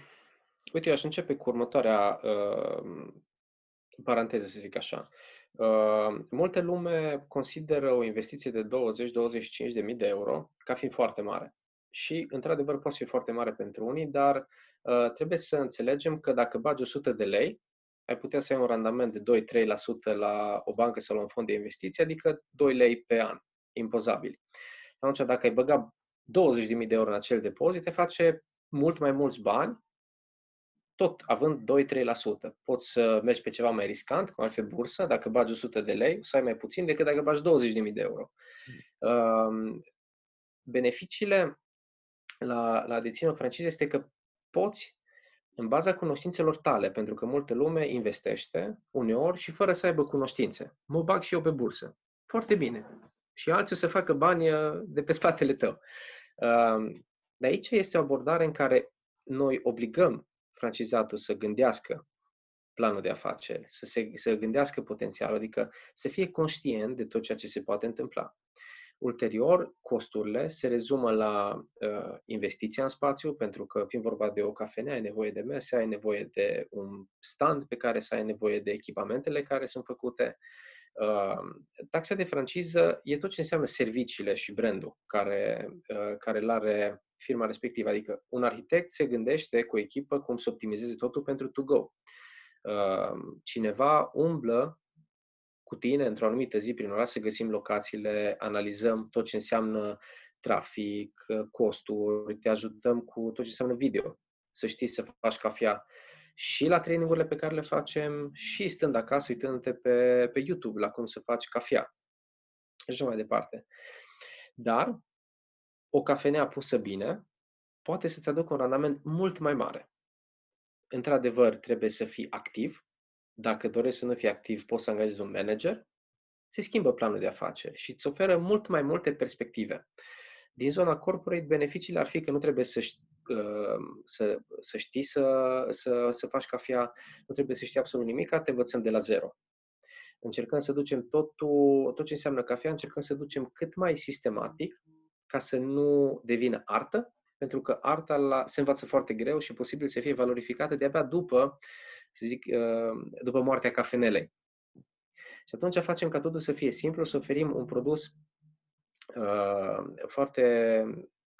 uite, eu aș începe cu următoarea uh, paranteză, să zic așa. Uh, multe lume consideră o investiție de 20-25 de mii de euro ca fiind foarte mare. Și, într-adevăr, poate fi foarte mare pentru unii, dar uh, trebuie să înțelegem că dacă bagi 100 de lei, ai putea să ai un randament de 2-3% la o bancă sau la un fond de investiții, adică 2 lei pe an, impozabil. Atunci, dacă ai băga 20.000 de euro în acel depozit, te face mult mai mulți bani, tot având 2-3%. Poți să mergi pe ceva mai riscant, cum ar fi bursă, dacă bagi 100 de lei, să ai mai puțin decât dacă bagi 20.000 de euro. Mm. Beneficiile la, la dețină franciză este că poți, în baza cunoștințelor tale, pentru că multă lume investește uneori și fără să aibă cunoștințe. Mă bag și eu pe bursă. Foarte bine. Și alții o să facă bani uh, de pe spatele tău. De aici este o abordare în care noi obligăm francizatul să gândească planul de afaceri, să, se, să gândească potențial, adică să fie conștient de tot ceea ce se poate întâmpla. Ulterior, costurile se rezumă la uh, investiția în spațiu, pentru că, fiind vorba de o cafenea, ai nevoie de mese, ai nevoie de un stand pe care să ai nevoie de echipamentele care sunt făcute. Uh, taxa de franciză e tot ce înseamnă serviciile și brandul care, uh, care îl are firma respectivă. Adică un arhitect se gândește cu o echipă cum să optimizeze totul pentru to go. Uh, cineva umblă cu tine într-o anumită zi prin oraș să găsim locațiile, analizăm tot ce înseamnă trafic, costuri, te ajutăm cu tot ce înseamnă video, să știi să faci cafea și la trainingurile pe care le facem și stând acasă uitându-te pe, pe YouTube la cum să faci cafea și așa mai departe. Dar o cafenea pusă bine poate să-ți aducă un randament mult mai mare. Într-adevăr, trebuie să fii activ, dacă dorești să nu fii activ, poți să angajezi un manager, se schimbă planul de afaceri și îți oferă mult mai multe perspective. Din zona corporate, beneficiile ar fi că nu trebuie să, uh, să, să știi să, să, să faci cafea, nu trebuie să știi absolut nimic, te învățăm de la zero. Încercăm să ducem totul, tot ce înseamnă cafea, încercăm să ducem cât mai sistematic, ca să nu devină artă, pentru că arta la, se învață foarte greu și posibil să fie valorificată de-abia după să zic, uh, după moartea cafenelei. Și atunci facem ca totul să fie simplu, să oferim un produs uh, foarte,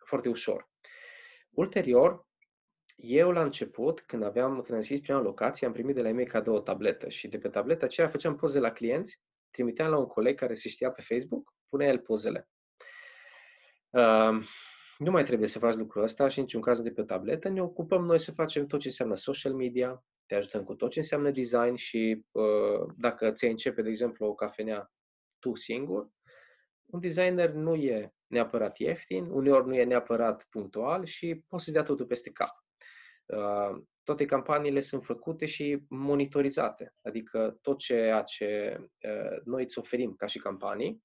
foarte ușor. Ulterior, eu la început, când aveam, când am scris prima locație, am primit de la ei cadou o tabletă și de pe tableta aceea făceam poze la clienți, trimiteam la un coleg care se știa pe Facebook, punea el pozele. Uh, nu mai trebuie să faci lucrul ăsta și niciun caz de pe tabletă, ne ocupăm noi să facem tot ce înseamnă social media, te ajutăm cu tot ce înseamnă design și uh, dacă ți începe, de exemplu, o cafenea tu singur, un designer nu e neapărat ieftin, uneori nu e neapărat punctual și poți să dea totul peste cap. Uh, toate campaniile sunt făcute și monitorizate, adică tot ceea ce uh, noi îți oferim ca și campanii,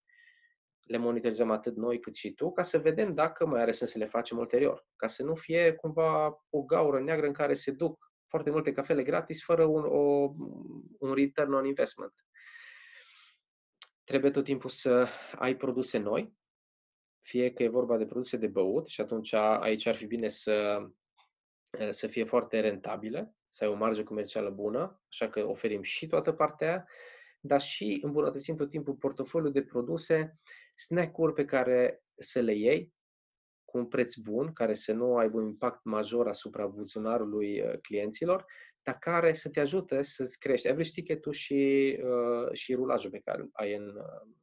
le monitorizăm atât noi cât și tu, ca să vedem dacă mai are sens să le facem ulterior, ca să nu fie cumva o gaură neagră în care se duc foarte multe cafele gratis fără un, o, un return on investment. Trebuie tot timpul să ai produse noi, fie că e vorba de produse de băut și atunci aici ar fi bine să, să fie foarte rentabile, să ai o marjă comercială bună, așa că oferim și toată partea aia, dar și îmbunătățim tot timpul portofoliul de produse, snack-uri pe care să le iei cu un preț bun, care să nu aibă un impact major asupra buzunarului uh, clienților, dar care să te ajute să-ți crești average ticket și, uh, și rulajul pe care ai în, uh,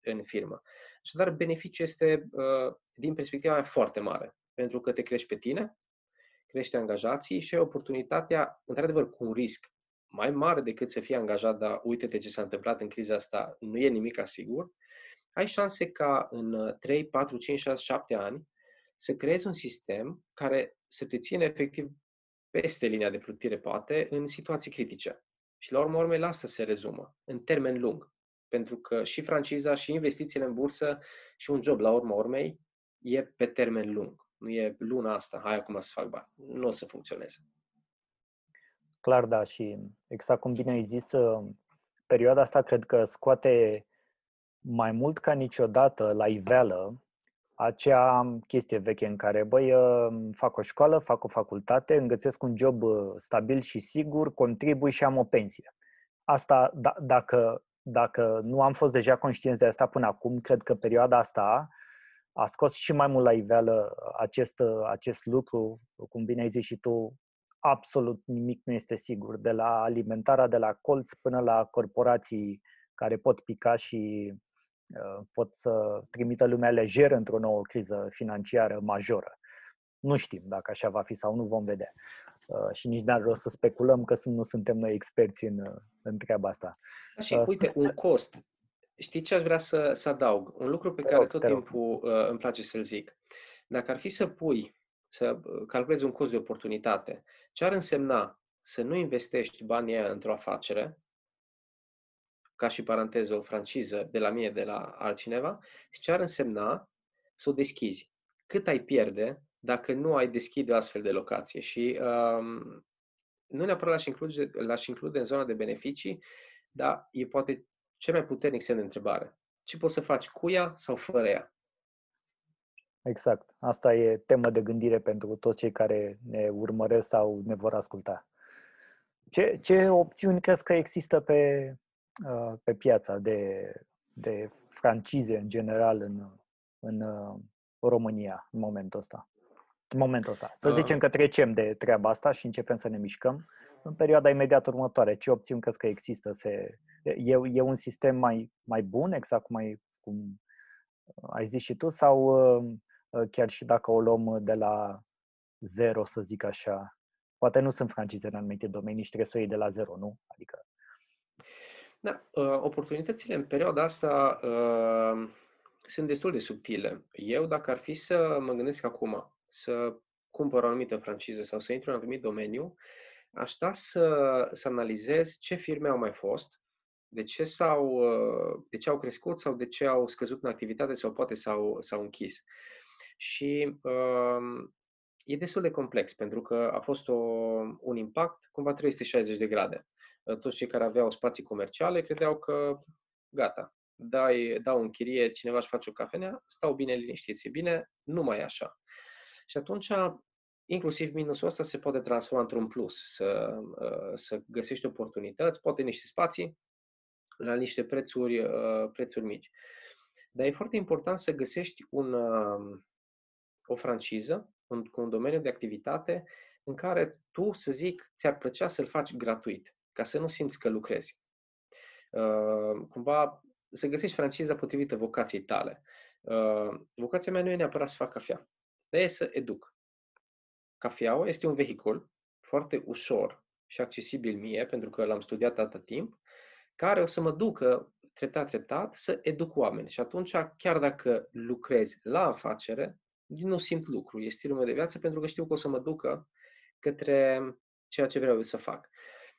în firmă. Așadar, beneficiul este, uh, din perspectiva mea, foarte mare, pentru că te crești pe tine, crește angajații și ai oportunitatea, într-adevăr, cu un risc mai mare decât să fii angajat, dar uite-te ce s-a întâmplat în criza asta, nu e nimic asigur, ai șanse ca în 3, 4, 5, 6, 7 ani să creezi un sistem care să te țină efectiv peste linia de plutire, poate, în situații critice. Și la urmă urmei la asta se rezumă, în termen lung. Pentru că și franciza, și investițiile în bursă, și un job la urma urmei, e pe termen lung. Nu e luna asta, hai acum să fac bani. Nu o să funcționeze. Clar, da, și exact cum bine ai zis, uh, perioada asta cred că scoate mai mult ca niciodată la iveală acea chestie veche în care, băi, uh, fac o școală, fac o facultate, îmi găsesc un job uh, stabil și sigur, contribui și am o pensie. Asta, d- da, dacă, dacă nu am fost deja conștienți de asta până acum, cred că perioada asta a scos și mai mult la iveală acest, acest lucru, cum bine ai zis și tu, absolut nimic nu este sigur, de la alimentarea de la colț până la corporații care pot pica și uh, pot să trimită lumea lejer într-o nouă criză financiară majoră. Nu știm dacă așa va fi sau nu vom vedea. Uh, și nici n-ar rost să speculăm că nu suntem noi experți în, uh, în treaba asta. Și uite, un cost. Știi ce aș vrea să, să adaug? Un lucru pe care rog, tot timpul uh, îmi place să-l zic. Dacă ar fi să pui, să calculezi un cost de oportunitate ce ar însemna să nu investești banii într-o afacere, ca și paranteză o franciză de la mine, de la altcineva, și ce ar însemna să o deschizi. Cât ai pierde dacă nu ai deschide astfel de locație. Și um, nu neapărat l-aș include, l-aș include în zona de beneficii, dar e poate cel mai puternic semn de întrebare. Ce poți să faci cu ea sau fără ea? Exact. Asta e temă de gândire pentru toți cei care ne urmăresc sau ne vor asculta. Ce, ce opțiuni crezi că există pe, uh, pe piața de, de francize în general în, în uh, România în momentul ăsta? În momentul ăsta. Să zicem că trecem de treaba asta și începem să ne mișcăm. În perioada imediat următoare, ce opțiuni crezi că există? Se, e, e un sistem mai, mai bun, exact cum, ai, cum ai zis și tu, sau uh, Ă, chiar și dacă o luăm ă, de la zero, să zic așa. Poate nu sunt francize în anumite domenii și trebuie să o iei de la zero, nu? Adică... Da, ă, oportunitățile în perioada asta uh, sunt destul de subtile. Eu, dacă ar fi să mă gândesc acum să cumpăr o anumită franciză sau să intru în un anumit domeniu, aș sta să, să analizez ce firme au mai fost, de ce, s-au, de ce au crescut sau de ce au scăzut în activitate sau poate s-au, s-au închis și uh, e destul de complex pentru că a fost o, un impact cumva 360 de grade. Uh, toți cei care aveau spații comerciale credeau că gata, dai, dau în chirie, cineva își face o cafenea, stau bine liniștiți. E bine, nu mai e așa. Și atunci, inclusiv minusul ăsta se poate transforma într-un plus, să, uh, să găsești oportunități, poate niște spații la niște prețuri, uh, prețuri mici. Dar e foarte important să găsești un, o franciză un, cu un domeniu de activitate în care tu, să zic, ți-ar plăcea să-l faci gratuit, ca să nu simți că lucrezi. Uh, cumva să găsești franciza potrivită vocației tale. Uh, vocația mea nu e neapărat să fac cafea, dar e să educ. Cafeaua este un vehicul foarte ușor și accesibil mie, pentru că l-am studiat atât timp, care o să mă ducă treptat, treptat să educ oameni. Și atunci, chiar dacă lucrezi la afacere, nu simt lucru, e stilul meu de viață pentru că știu că o să mă ducă către ceea ce vreau eu să fac.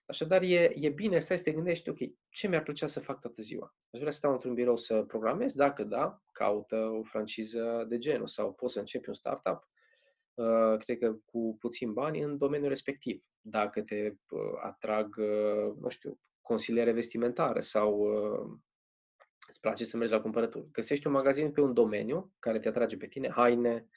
Așadar, e, e bine să te gândești, ok, ce mi-ar plăcea să fac toată ziua? Aș vrea să stau într-un birou să programez? Dacă da, caută o franciză de genul sau poți să începi un startup, uh, cred că cu puțin bani, în domeniul respectiv. Dacă te uh, atrag, uh, nu știu, consiliere vestimentare sau uh, îți place să mergi la cumpărături. Găsești un magazin pe un domeniu care te atrage pe tine, haine,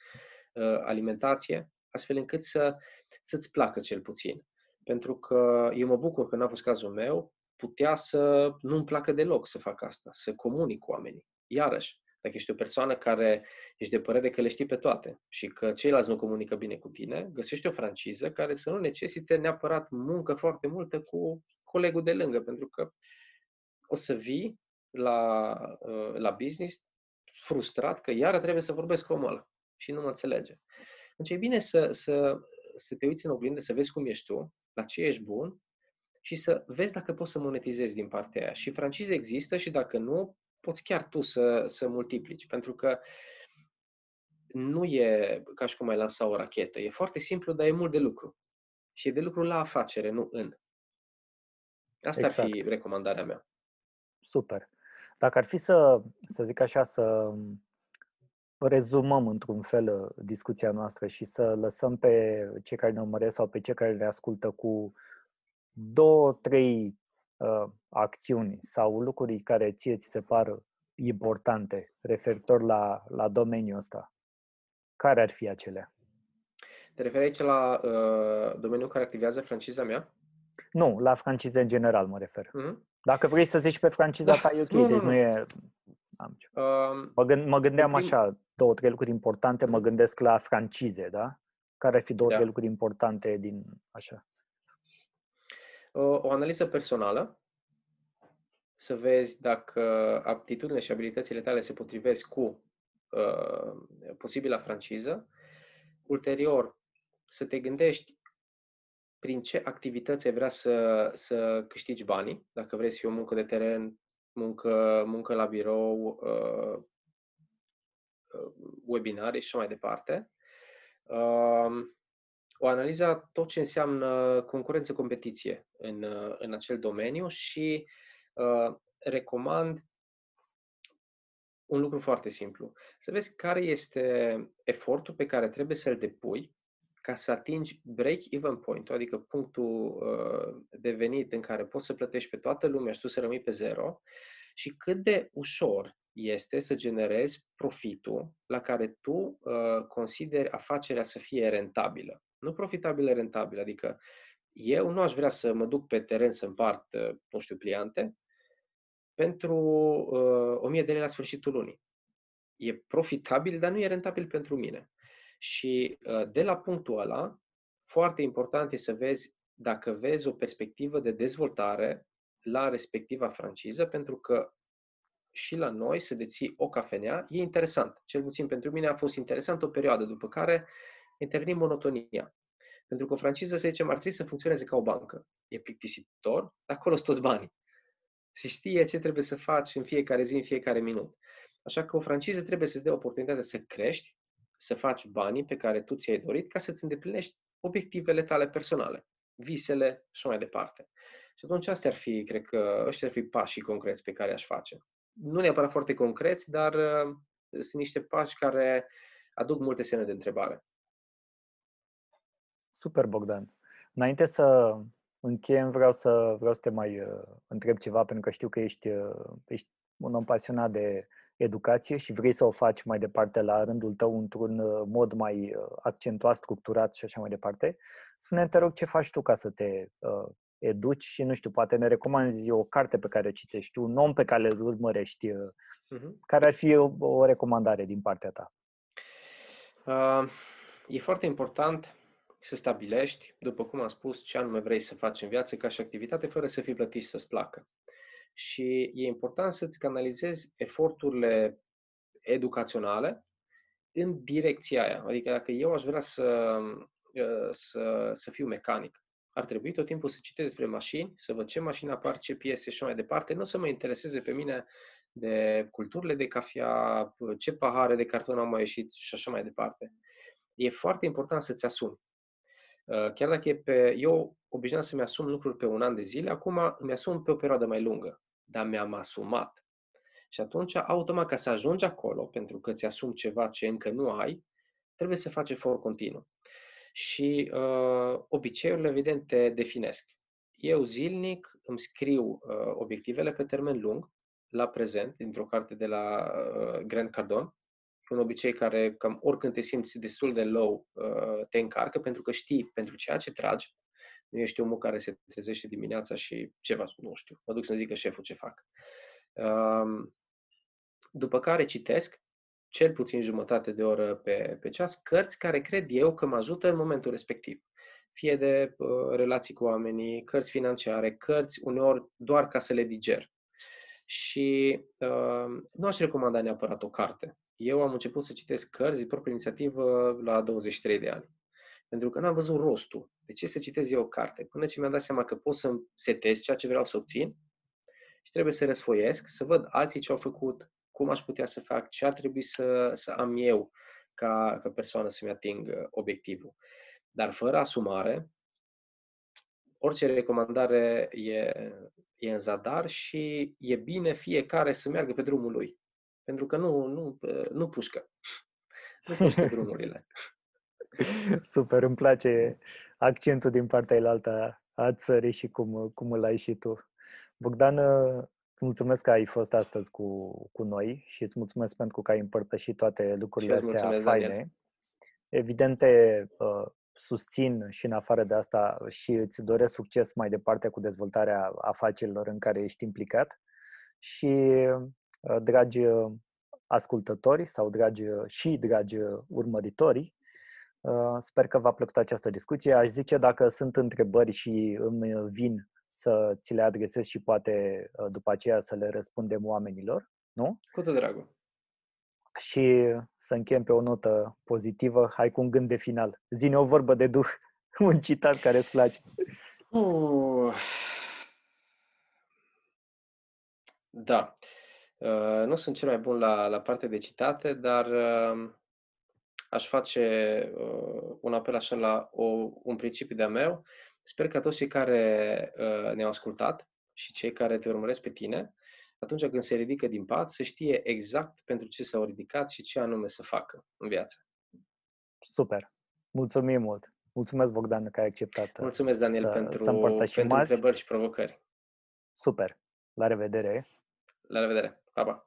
uh, alimentație, astfel încât să, să-ți placă cel puțin. Pentru că eu mă bucur că n-a fost cazul meu, putea să nu-mi placă deloc să fac asta, să comunic cu oamenii. Iarăși, dacă ești o persoană care ești de părere că le știi pe toate și că ceilalți nu comunică bine cu tine, găsești o franciză care să nu necesite neapărat muncă foarte multă cu colegul de lângă, pentru că o să vii la, uh, la business frustrat că iară trebuie să vorbesc cu omul ăla și nu mă înțelege. Deci e bine să, să, să te uiți în oglindă, să vezi cum ești tu, la ce ești bun și să vezi dacă poți să monetizezi din partea aia. Și francize există și dacă nu, poți chiar tu să, să multiplici. Pentru că nu e ca și cum ai lansa o rachetă. E foarte simplu, dar e mult de lucru. Și e de lucru la afacere, nu în. Asta exact. ar fi exact. recomandarea mea. Super. Dacă ar fi să, să zic așa, să rezumăm într-un fel uh, discuția noastră și să lăsăm pe cei care ne urmăresc sau pe cei care ne ascultă cu două, trei uh, acțiuni sau lucruri care ție ți se par importante referitor la, la domeniul ăsta, care ar fi acelea? Te referi aici la uh, domeniul care activează franciza mea? Nu, la francize în general mă refer. Mm-hmm. Dacă vrei să zici pe franciza da. ta, e ok, nu, deci nu, nu e... Am ce. Uh, mă, gând, mă gândeam prim... așa, două, trei lucruri importante, mm-hmm. mă gândesc la francize, da? Care ar fi două, da. trei lucruri importante din așa? Uh, o analiză personală, să vezi dacă aptitudinile și abilitățile tale se potrivesc cu uh, posibila franciză. Ulterior, să te gândești prin ce activități ai vrea să, să câștigi banii, dacă vrei să fie o muncă de teren, muncă, muncă la birou, uh, uh, webinarii și așa mai departe. Uh, o analiză a tot ce înseamnă concurență, competiție în, uh, în acel domeniu și uh, recomand un lucru foarte simplu. Să vezi care este efortul pe care trebuie să-l depui ca să atingi break-even point adică punctul uh, de venit în care poți să plătești pe toată lumea și tu să rămâi pe zero, și cât de ușor este să generezi profitul la care tu uh, consideri afacerea să fie rentabilă. Nu profitabilă, rentabilă, adică eu nu aș vrea să mă duc pe teren să împart, uh, nu știu, pliante pentru uh, 1000 de lei la sfârșitul lunii. E profitabil, dar nu e rentabil pentru mine. Și uh, de la punctul ăla, foarte important e să vezi dacă vezi o perspectivă de dezvoltare la respectiva franciză, pentru că și la noi să deții o cafenea e interesant. Cel puțin pentru mine a fost interesant o perioadă, după care intervine monotonia. Pentru că o franciză, să zicem, ar trebui să funcționeze ca o bancă. E plictisitor, dar acolo sunt toți banii. Se știe ce trebuie să faci în fiecare zi, în fiecare minut. Așa că o franciză trebuie să-ți dea oportunitatea să crești, să faci banii pe care tu ți-ai dorit ca să-ți îndeplinești obiectivele tale personale, visele și mai departe. Și atunci astea ar fi, cred că, ăștia ar fi pașii concreți pe care aș face. Nu neapărat foarte concreți, dar uh, sunt niște pași care aduc multe semne de întrebare. Super, Bogdan. Înainte să încheiem, vreau să, vreau să te mai uh, întreb ceva, pentru că știu că ești, uh, ești un om pasionat de educație și vrei să o faci mai departe la rândul tău într-un uh, mod mai uh, accentuat, structurat și așa mai departe. Spune te rog, ce faci tu ca să te uh, educi și, nu știu, poate ne recomanzi o carte pe care o citești, un om pe care îl urmărești, uh, uh-huh. care ar fi o, o recomandare din partea ta? Uh, e foarte important să stabilești, după cum am spus, ce anume vrei să faci în viață ca și activitate, fără să fii plătit și să-ți placă și e important să-ți canalizezi eforturile educaționale în direcția aia. Adică dacă eu aș vrea să, uh, să, să fiu mecanic, ar trebui tot timpul să citesc despre mașini, să văd ce mașini apar, ce piese și mai departe, nu să mă intereseze pe mine de culturile de cafea, ce pahare de carton au mai ieșit și așa mai departe. E foarte important să-ți asumi. Uh, chiar dacă e pe... Eu obișnuiam să-mi asum lucruri pe un an de zile, acum îmi asum pe o perioadă mai lungă dar mi-am asumat. Și atunci, automat, ca să ajungi acolo, pentru că ți-asumi ceva ce încă nu ai, trebuie să faci efort continuu. Și uh, obiceiurile, evident, te definesc. Eu zilnic îmi scriu uh, obiectivele pe termen lung, la prezent, dintr-o carte de la uh, Grant Cardone, un obicei care, cam oricând te simți destul de low, uh, te încarcă, pentru că știi pentru ceea ce tragi, nu ești omul care se trezește dimineața și ceva, nu știu, mă duc să-mi zică șeful ce fac. După care citesc cel puțin jumătate de oră pe, pe ceas, cărți care cred eu că mă ajută în momentul respectiv. Fie de uh, relații cu oamenii, cărți financiare, cărți uneori doar ca să le diger. Și uh, nu aș recomanda neapărat o carte. Eu am început să citesc cărți de proprie inițiativă la 23 de ani. Pentru că n-am văzut rostul. De ce să citez eu o carte? Până ce mi-am dat seama că pot să setez ceea ce vreau să obțin și trebuie să răsfoiesc, să văd alții ce au făcut, cum aș putea să fac, ce ar trebui să, să am eu ca, ca persoană să-mi ating uh, obiectivul. Dar fără asumare, orice recomandare e, e în zadar și e bine fiecare să meargă pe drumul lui. Pentru că nu, nu, nu pușcă. Nu pușcă drumurile. Super, îmi place accentul din partea elaltă a țării și cum, cum îl ai și tu. Bogdan, îți mulțumesc că ai fost astăzi cu, cu noi și îți mulțumesc pentru că ai împărtășit toate lucrurile astea faine. Daniel. Evident, uh, susțin și în afară de asta și îți doresc succes mai departe cu dezvoltarea afacerilor în care ești implicat. Și, uh, dragi ascultători sau dragi și dragi urmăritori, uh, sper că v-a plăcut această discuție. Aș zice dacă sunt întrebări și îmi vin să ți le adresez și poate după aceea să le răspundem oamenilor, nu? Cu tot dragul și să încheiem pe o notă pozitivă. Hai cu un gând de final. Zine o vorbă de duh, un citat care îți place. Uh. Da. Uh, nu sunt cel mai bun la, la parte de citate, dar uh, aș face uh, un apel așa la o, un principiu de-a meu. Sper că toți cei care uh, ne-au ascultat și cei care te urmăresc pe tine atunci când se ridică din pat, să știe exact pentru ce s-au ridicat și ce anume să facă în viață. Super! Mulțumim mult! Mulțumesc, Bogdan, că ai acceptat Mulțumesc, Daniel, să, pentru, să pentru întrebări și provocări. Super! La revedere! La revedere! Pa, pa!